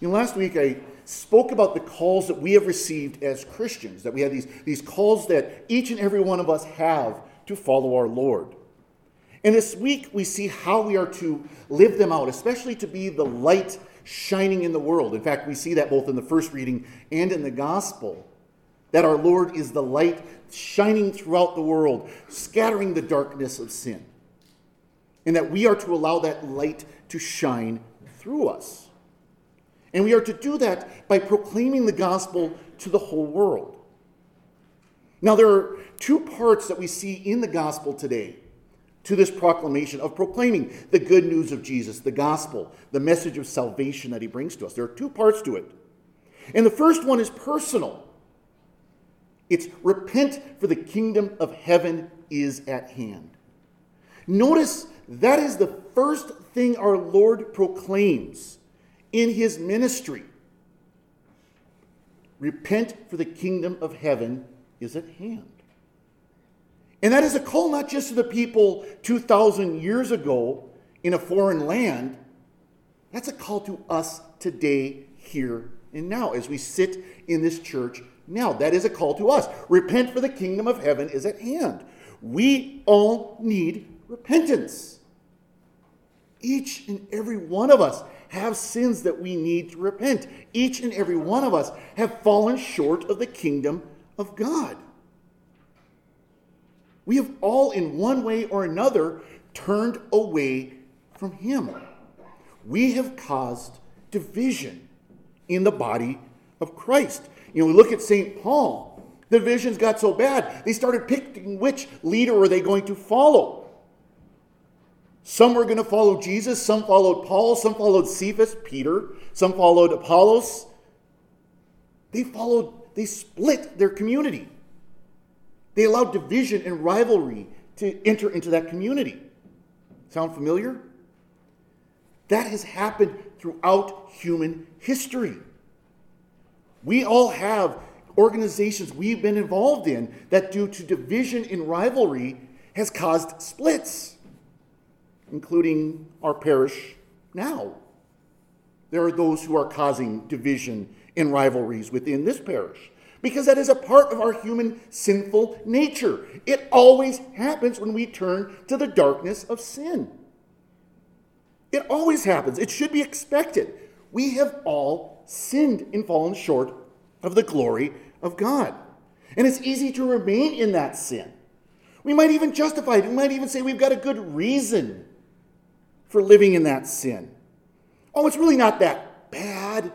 You know, last week I spoke about the calls that we have received as Christians, that we have these, these calls that each and every one of us have to follow our Lord. And this week we see how we are to live them out, especially to be the light shining in the world. In fact, we see that both in the first reading and in the gospel, that our Lord is the light shining throughout the world, scattering the darkness of sin. And that we are to allow that light to shine through us. And we are to do that by proclaiming the gospel to the whole world. Now, there are two parts that we see in the gospel today to this proclamation of proclaiming the good news of Jesus, the gospel, the message of salvation that he brings to us. There are two parts to it. And the first one is personal it's repent, for the kingdom of heaven is at hand. Notice that is the first thing our Lord proclaims in his ministry. Repent, for the kingdom of heaven is at hand. And that is a call not just to the people 2,000 years ago in a foreign land, that's a call to us today, here and now, as we sit in this church now. That is a call to us. Repent, for the kingdom of heaven is at hand. We all need repentance. Each and every one of us have sins that we need to repent. Each and every one of us have fallen short of the kingdom of God. We have all, in one way or another, turned away from Him. We have caused division in the body of Christ. You know, we look at St. Paul. The divisions got so bad, they started picking which leader are they going to follow. Some were going to follow Jesus, some followed Paul, some followed Cephas, Peter, some followed Apollos. They followed, they split their community. They allowed division and rivalry to enter into that community. Sound familiar? That has happened throughout human history. We all have organizations we've been involved in that, due to division and rivalry, has caused splits including our parish now. There are those who are causing division and rivalries within this parish because that is a part of our human sinful nature. It always happens when we turn to the darkness of sin. It always happens. It should be expected. We have all sinned and fallen short of the glory of God. And it's easy to remain in that sin. We might even justify it. We might even say we've got a good reason for living in that sin. Oh, it's really not that bad.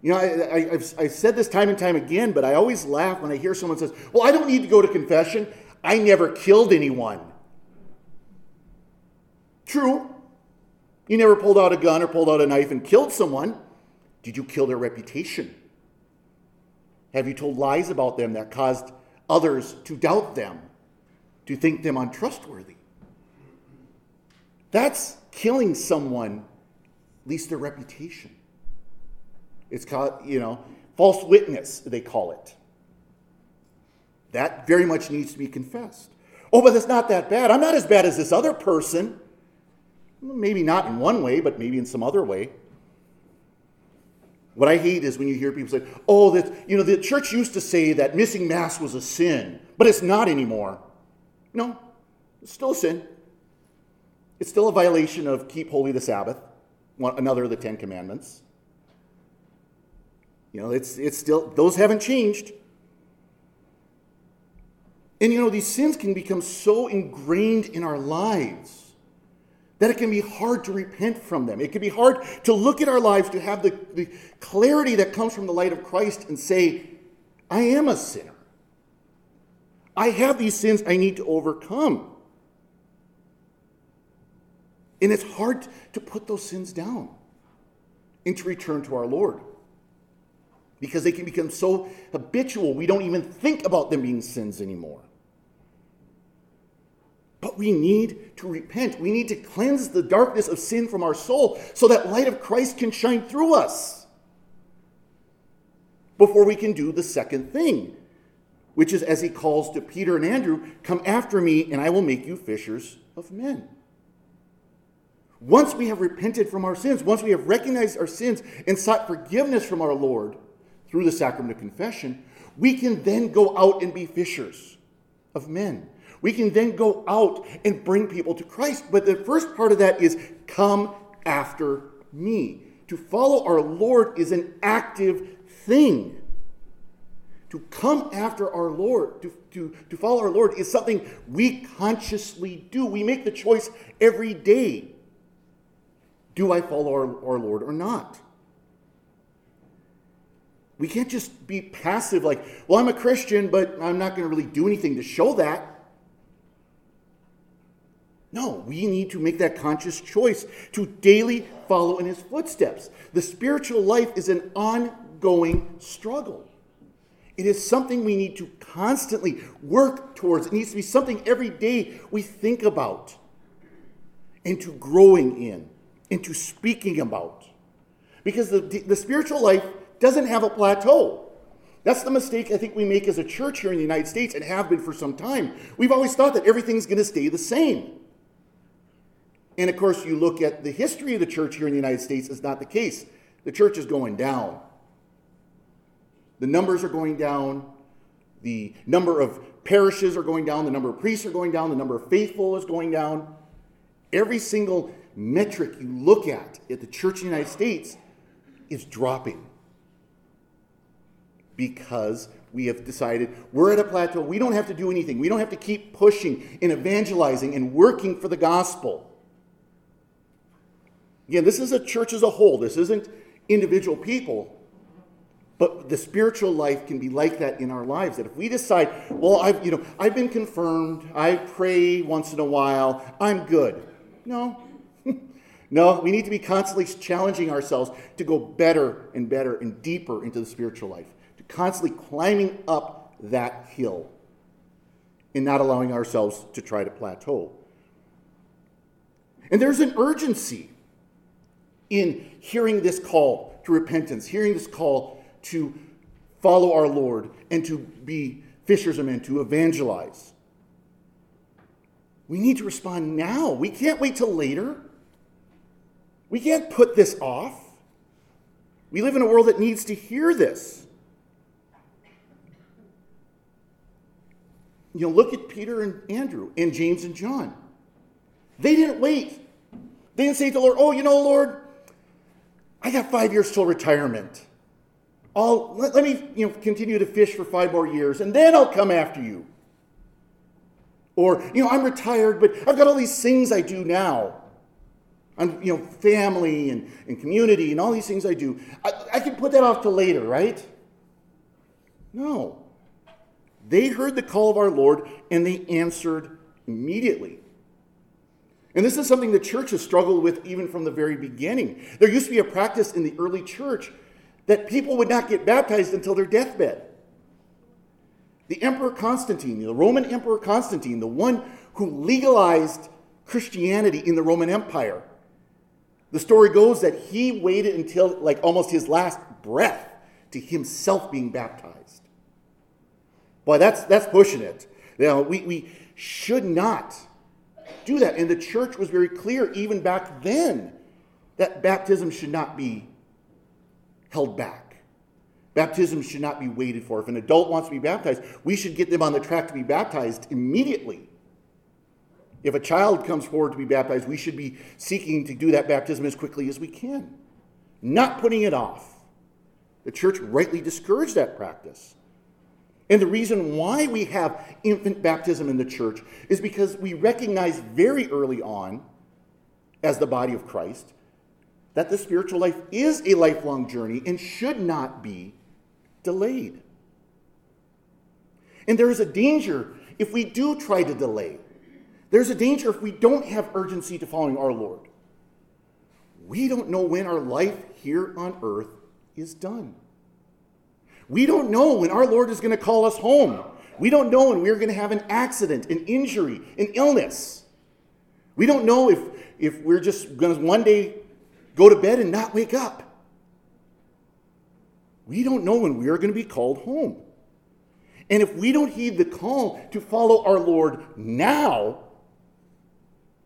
You know, I, have I've said this time and time again, but I always laugh when I hear someone says, Well, I don't need to go to confession. I never killed anyone. True. You never pulled out a gun or pulled out a knife and killed someone. Did you kill their reputation? Have you told lies about them that caused others to doubt them, to think them untrustworthy? That's killing someone, at least their reputation. It's called, you know, false witness, they call it. That very much needs to be confessed. Oh, but it's not that bad. I'm not as bad as this other person. Maybe not in one way, but maybe in some other way. What I hate is when you hear people say, oh, that, you know, the church used to say that missing Mass was a sin, but it's not anymore. No, it's still a sin. It's still a violation of keep holy the Sabbath, one, another of the Ten Commandments. You know, it's, it's still, those haven't changed. And you know, these sins can become so ingrained in our lives that it can be hard to repent from them. It can be hard to look at our lives, to have the, the clarity that comes from the light of Christ and say, I am a sinner. I have these sins I need to overcome. And it's hard to put those sins down and to return to our Lord because they can become so habitual, we don't even think about them being sins anymore. But we need to repent. We need to cleanse the darkness of sin from our soul so that light of Christ can shine through us before we can do the second thing, which is as he calls to Peter and Andrew, Come after me, and I will make you fishers of men. Once we have repented from our sins, once we have recognized our sins and sought forgiveness from our Lord through the sacrament of confession, we can then go out and be fishers of men. We can then go out and bring people to Christ. But the first part of that is come after me. To follow our Lord is an active thing. To come after our Lord, to, to, to follow our Lord, is something we consciously do. We make the choice every day. Do I follow our, our Lord or not? We can't just be passive, like, well, I'm a Christian, but I'm not going to really do anything to show that. No, we need to make that conscious choice to daily follow in his footsteps. The spiritual life is an ongoing struggle. It is something we need to constantly work towards. It needs to be something every day we think about, and to growing in, into speaking about. Because the, the spiritual life doesn't have a plateau. That's the mistake I think we make as a church here in the United States and have been for some time. We've always thought that everything's going to stay the same. And of course, you look at the history of the church here in the United States, it's not the case. The church is going down. The numbers are going down. The number of parishes are going down. The number of priests are going down. The number of faithful is going down. Every single metric you look at at the church in the United States is dropping because we have decided we're at a plateau. We don't have to do anything. We don't have to keep pushing and evangelizing and working for the gospel. Again, this is a church as a whole. This isn't individual people. But the spiritual life can be like that in our lives. That if we decide, well, I've, you know, I've been confirmed, I pray once in a while, I'm good. No. No, we need to be constantly challenging ourselves to go better and better and deeper into the spiritual life, to constantly climbing up that hill and not allowing ourselves to try to plateau. And there's an urgency in hearing this call to repentance, hearing this call to follow our Lord and to be fishers of men, to evangelize. We need to respond now. We can't wait till later. We can't put this off. We live in a world that needs to hear this. You know, look at Peter and Andrew and James and John. They didn't wait. They didn't say to the Lord, Oh, you know, Lord, I got five years till retirement. I'll, let, let me you know, continue to fish for five more years, and then I'll come after you. Or, you know, I'm retired, but I've got all these things I do now. I'm, you know, family and, and community and all these things I do. I, I can put that off to later, right? No. They heard the call of our Lord and they answered immediately. And this is something the church has struggled with even from the very beginning. There used to be a practice in the early church that people would not get baptized until their deathbed. The Emperor Constantine, the Roman Emperor Constantine, the one who legalized Christianity in the Roman Empire, the story goes that he waited until like almost his last breath to himself being baptized. Boy, that's, that's pushing it. You we, we should not do that. And the church was very clear, even back then, that baptism should not be held back. Baptism should not be waited for. If an adult wants to be baptized, we should get them on the track to be baptized immediately. If a child comes forward to be baptized, we should be seeking to do that baptism as quickly as we can, not putting it off. The church rightly discouraged that practice. And the reason why we have infant baptism in the church is because we recognize very early on, as the body of Christ, that the spiritual life is a lifelong journey and should not be delayed. And there is a danger if we do try to delay. There's a danger if we don't have urgency to following our Lord. We don't know when our life here on earth is done. We don't know when our Lord is going to call us home. We don't know when we're going to have an accident, an injury, an illness. We don't know if, if we're just going to one day go to bed and not wake up. We don't know when we are going to be called home. And if we don't heed the call to follow our Lord now,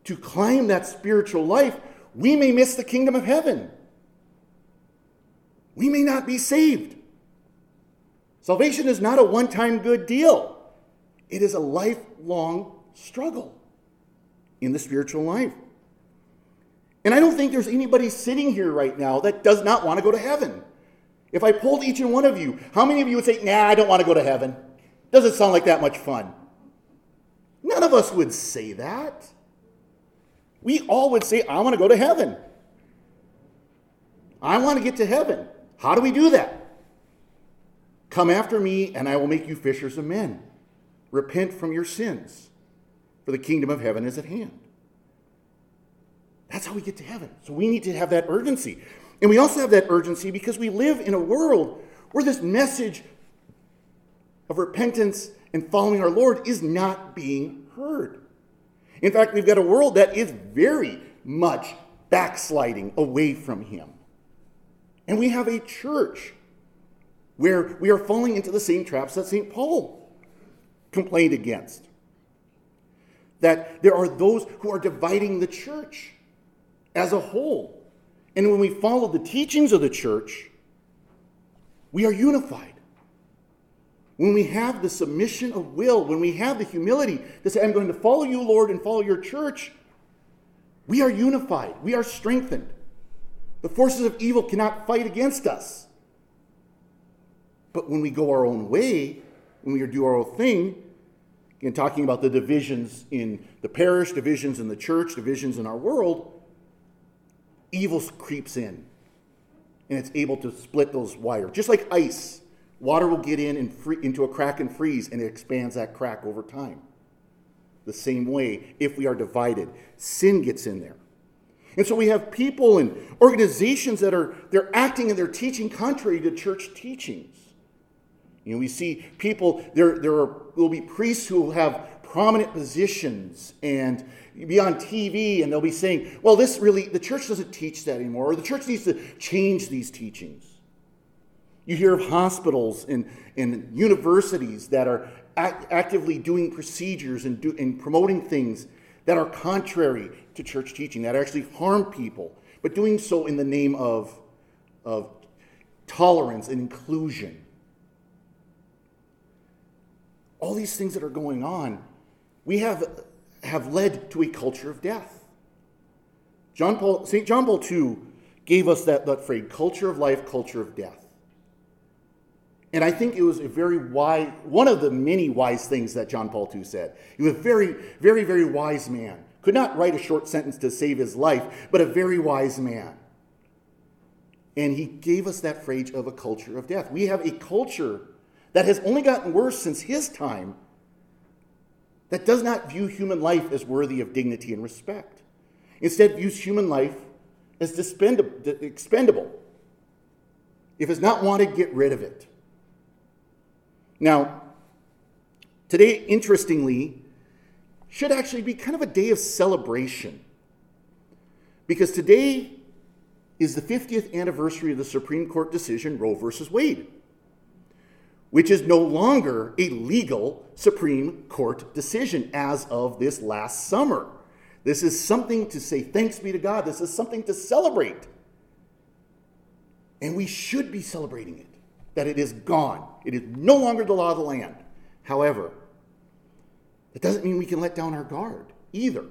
to climb that spiritual life, we may miss the kingdom of heaven. We may not be saved. Salvation is not a one time good deal, it is a lifelong struggle in the spiritual life. And I don't think there's anybody sitting here right now that does not want to go to heaven. If I polled each and one of you, how many of you would say, nah, I don't want to go to heaven? Doesn't sound like that much fun. None of us would say that. We all would say, I want to go to heaven. I want to get to heaven. How do we do that? Come after me, and I will make you fishers of men. Repent from your sins, for the kingdom of heaven is at hand. That's how we get to heaven. So we need to have that urgency. And we also have that urgency because we live in a world where this message of repentance and following our Lord is not being heard. In fact, we've got a world that is very much backsliding away from Him. And we have a church where we are falling into the same traps that St. Paul complained against. That there are those who are dividing the church as a whole. And when we follow the teachings of the church, we are unified when we have the submission of will, when we have the humility to say, I'm going to follow you, Lord, and follow your church, we are unified. We are strengthened. The forces of evil cannot fight against us. But when we go our own way, when we do our own thing, again, talking about the divisions in the parish, divisions in the church, divisions in our world, evil creeps in and it's able to split those wires, just like ice Water will get in and free, into a crack and freeze, and it expands that crack over time. The same way, if we are divided, sin gets in there. And so we have people and organizations that are they're acting and they're teaching contrary to church teachings. You know, we see people, there, there are, will be priests who have prominent positions and be on TV and they'll be saying, well, this really, the church doesn't teach that anymore, or the church needs to change these teachings. You hear of hospitals and, and universities that are act, actively doing procedures and, do, and promoting things that are contrary to church teaching, that actually harm people, but doing so in the name of, of tolerance and inclusion. All these things that are going on, we have, have led to a culture of death. John Paul, St. John Paul II gave us that, that phrase culture of life, culture of death. And I think it was a very wise, one of the many wise things that John Paul II said. He was a very, very, very wise man. Could not write a short sentence to save his life, but a very wise man. And he gave us that phrase of a culture of death. We have a culture that has only gotten worse since his time that does not view human life as worthy of dignity and respect. Instead, views human life as expendable. If it's not wanted, get rid of it. Now, today, interestingly, should actually be kind of a day of celebration because today is the 50th anniversary of the Supreme Court decision Roe versus Wade, which is no longer a legal Supreme Court decision as of this last summer. This is something to say thanks be to God. This is something to celebrate. And we should be celebrating it that it is gone. It is no longer the law of the land. However, it doesn't mean we can let down our guard either.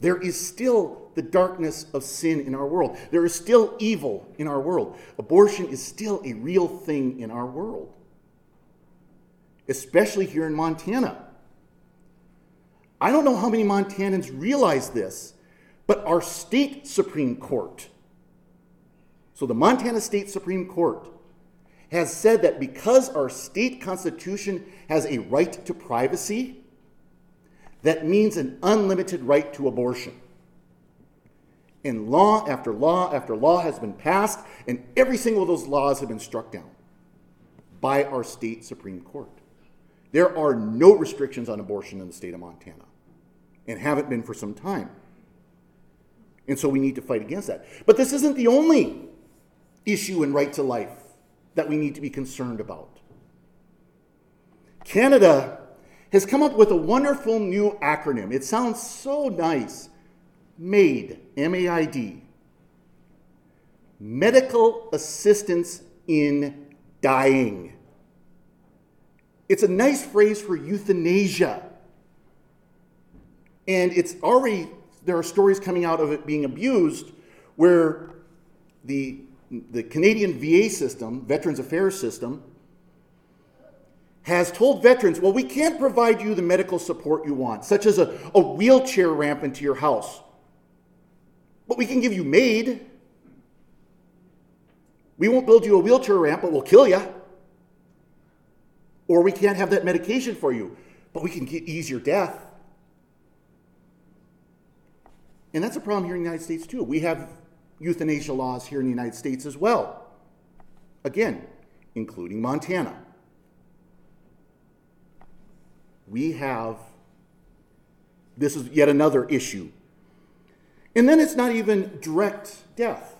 There is still the darkness of sin in our world. There is still evil in our world. Abortion is still a real thing in our world, especially here in Montana. I don't know how many Montanans realize this, but our state Supreme Court, so the Montana State Supreme Court, has said that because our state constitution has a right to privacy, that means an unlimited right to abortion. And law after law after law has been passed, and every single of those laws have been struck down by our state Supreme Court. There are no restrictions on abortion in the state of Montana, and haven't been for some time. And so we need to fight against that. But this isn't the only issue in right to life that we need to be concerned about. Canada has come up with a wonderful new acronym. It sounds so nice MAID, M A I D, medical assistance in dying. It's a nice phrase for euthanasia. And it's already, there are stories coming out of it being abused where the, the Canadian VA system, Veterans Affairs system, has told veterans, well, we can't provide you the medical support you want, such as a, a wheelchair ramp into your house. But we can give you MAID. We won't build you a wheelchair ramp, but we'll kill you. Or we can't have that medication for you, but we can get, ease your death. And that's a problem here in the United States, too. We have euthanasia laws here in the United States as well. Again, including Montana. We have, this is yet another issue. And then it's not even direct death,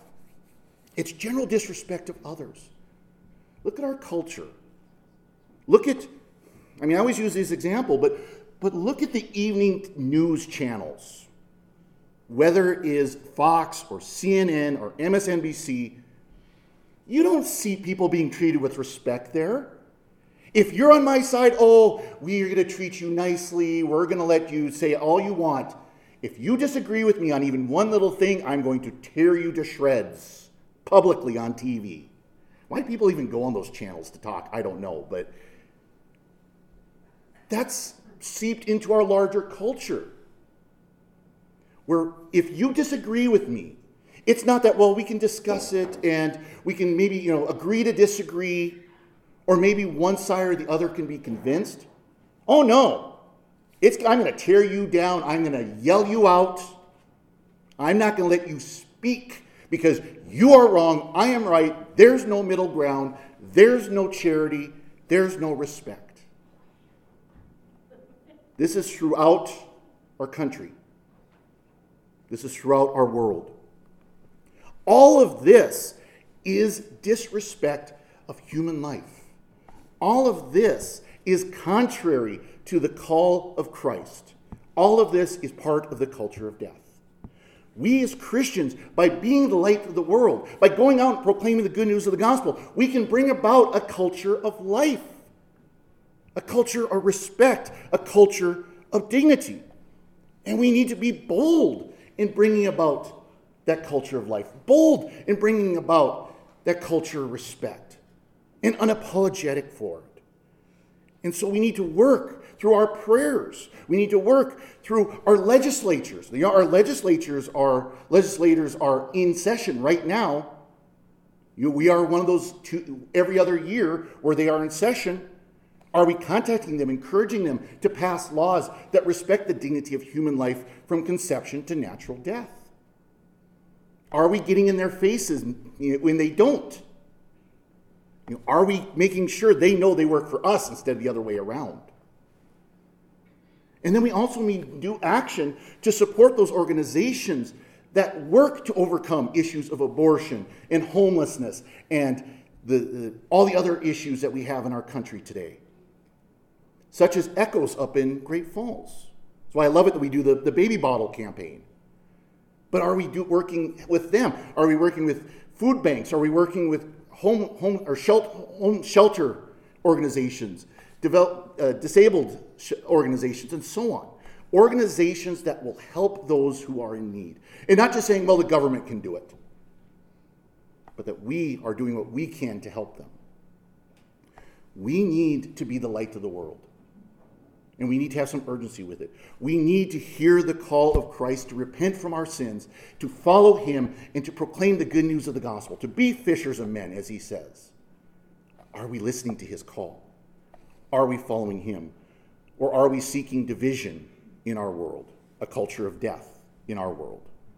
it's general disrespect of others. Look at our culture. Look at, I mean, I always use this example, but, but look at the evening news channels whether it is Fox or CNN or MSNBC, you don't see people being treated with respect there. If you're on my side, oh, we're going to treat you nicely, we're going to let you say all you want. If you disagree with me on even one little thing, I'm going to tear you to shreds publicly on TV. Why people even go on those channels to talk? I don't know, but that's seeped into our larger culture where if you disagree with me, it's not that, well, we can discuss it and we can maybe, you know, agree to disagree, or maybe one side or the other can be convinced. Oh, no. It's, I'm going to tear you down. I'm going to yell you out. I'm not going to let you speak because you are wrong. I am right. There's no middle ground. There's no charity. There's no respect. This is throughout our country. This is throughout our world. All of this is disrespect of human life. All of this is contrary to the call of Christ. All of this is part of the culture of death. We as Christians, by being the light of the world, by going out and proclaiming the good news of the gospel, we can bring about a culture of life, a culture of respect, a culture of dignity. And we need to be bold in bringing about that culture of life, bold in bringing about that culture of respect, and unapologetic for it. And so we need to work through our prayers. We need to work through our legislatures. Our legislatures are legislators are in session right now. we are one of those two, every other year where they are in session. Are we contacting them, encouraging them to pass laws that respect the dignity of human life from conception to natural death? Are we getting in their faces when they don't? You know, are we making sure they know they work for us instead of the other way around? And then we also need to do action to support those organizations that work to overcome issues of abortion and homelessness and the, the, all the other issues that we have in our country today such as Echoes up in Great Falls. That's why I love it that we do the, the baby bottle campaign. But are we do, working with them? Are we working with food banks? Are we working with home, home or shelter, home shelter organizations, develop, uh, disabled sh- organizations, and so on? Organizations that will help those who are in need. And not just saying, well, the government can do it, but that we are doing what we can to help them. We need to be the light of the world and we need to have some urgency with it. We need to hear the call of Christ to repent from our sins, to follow him, and to proclaim the good news of the gospel, to be fishers of men, as he says. Are we listening to his call? Are we following him? Or are we seeking division in our world, a culture of death in our world?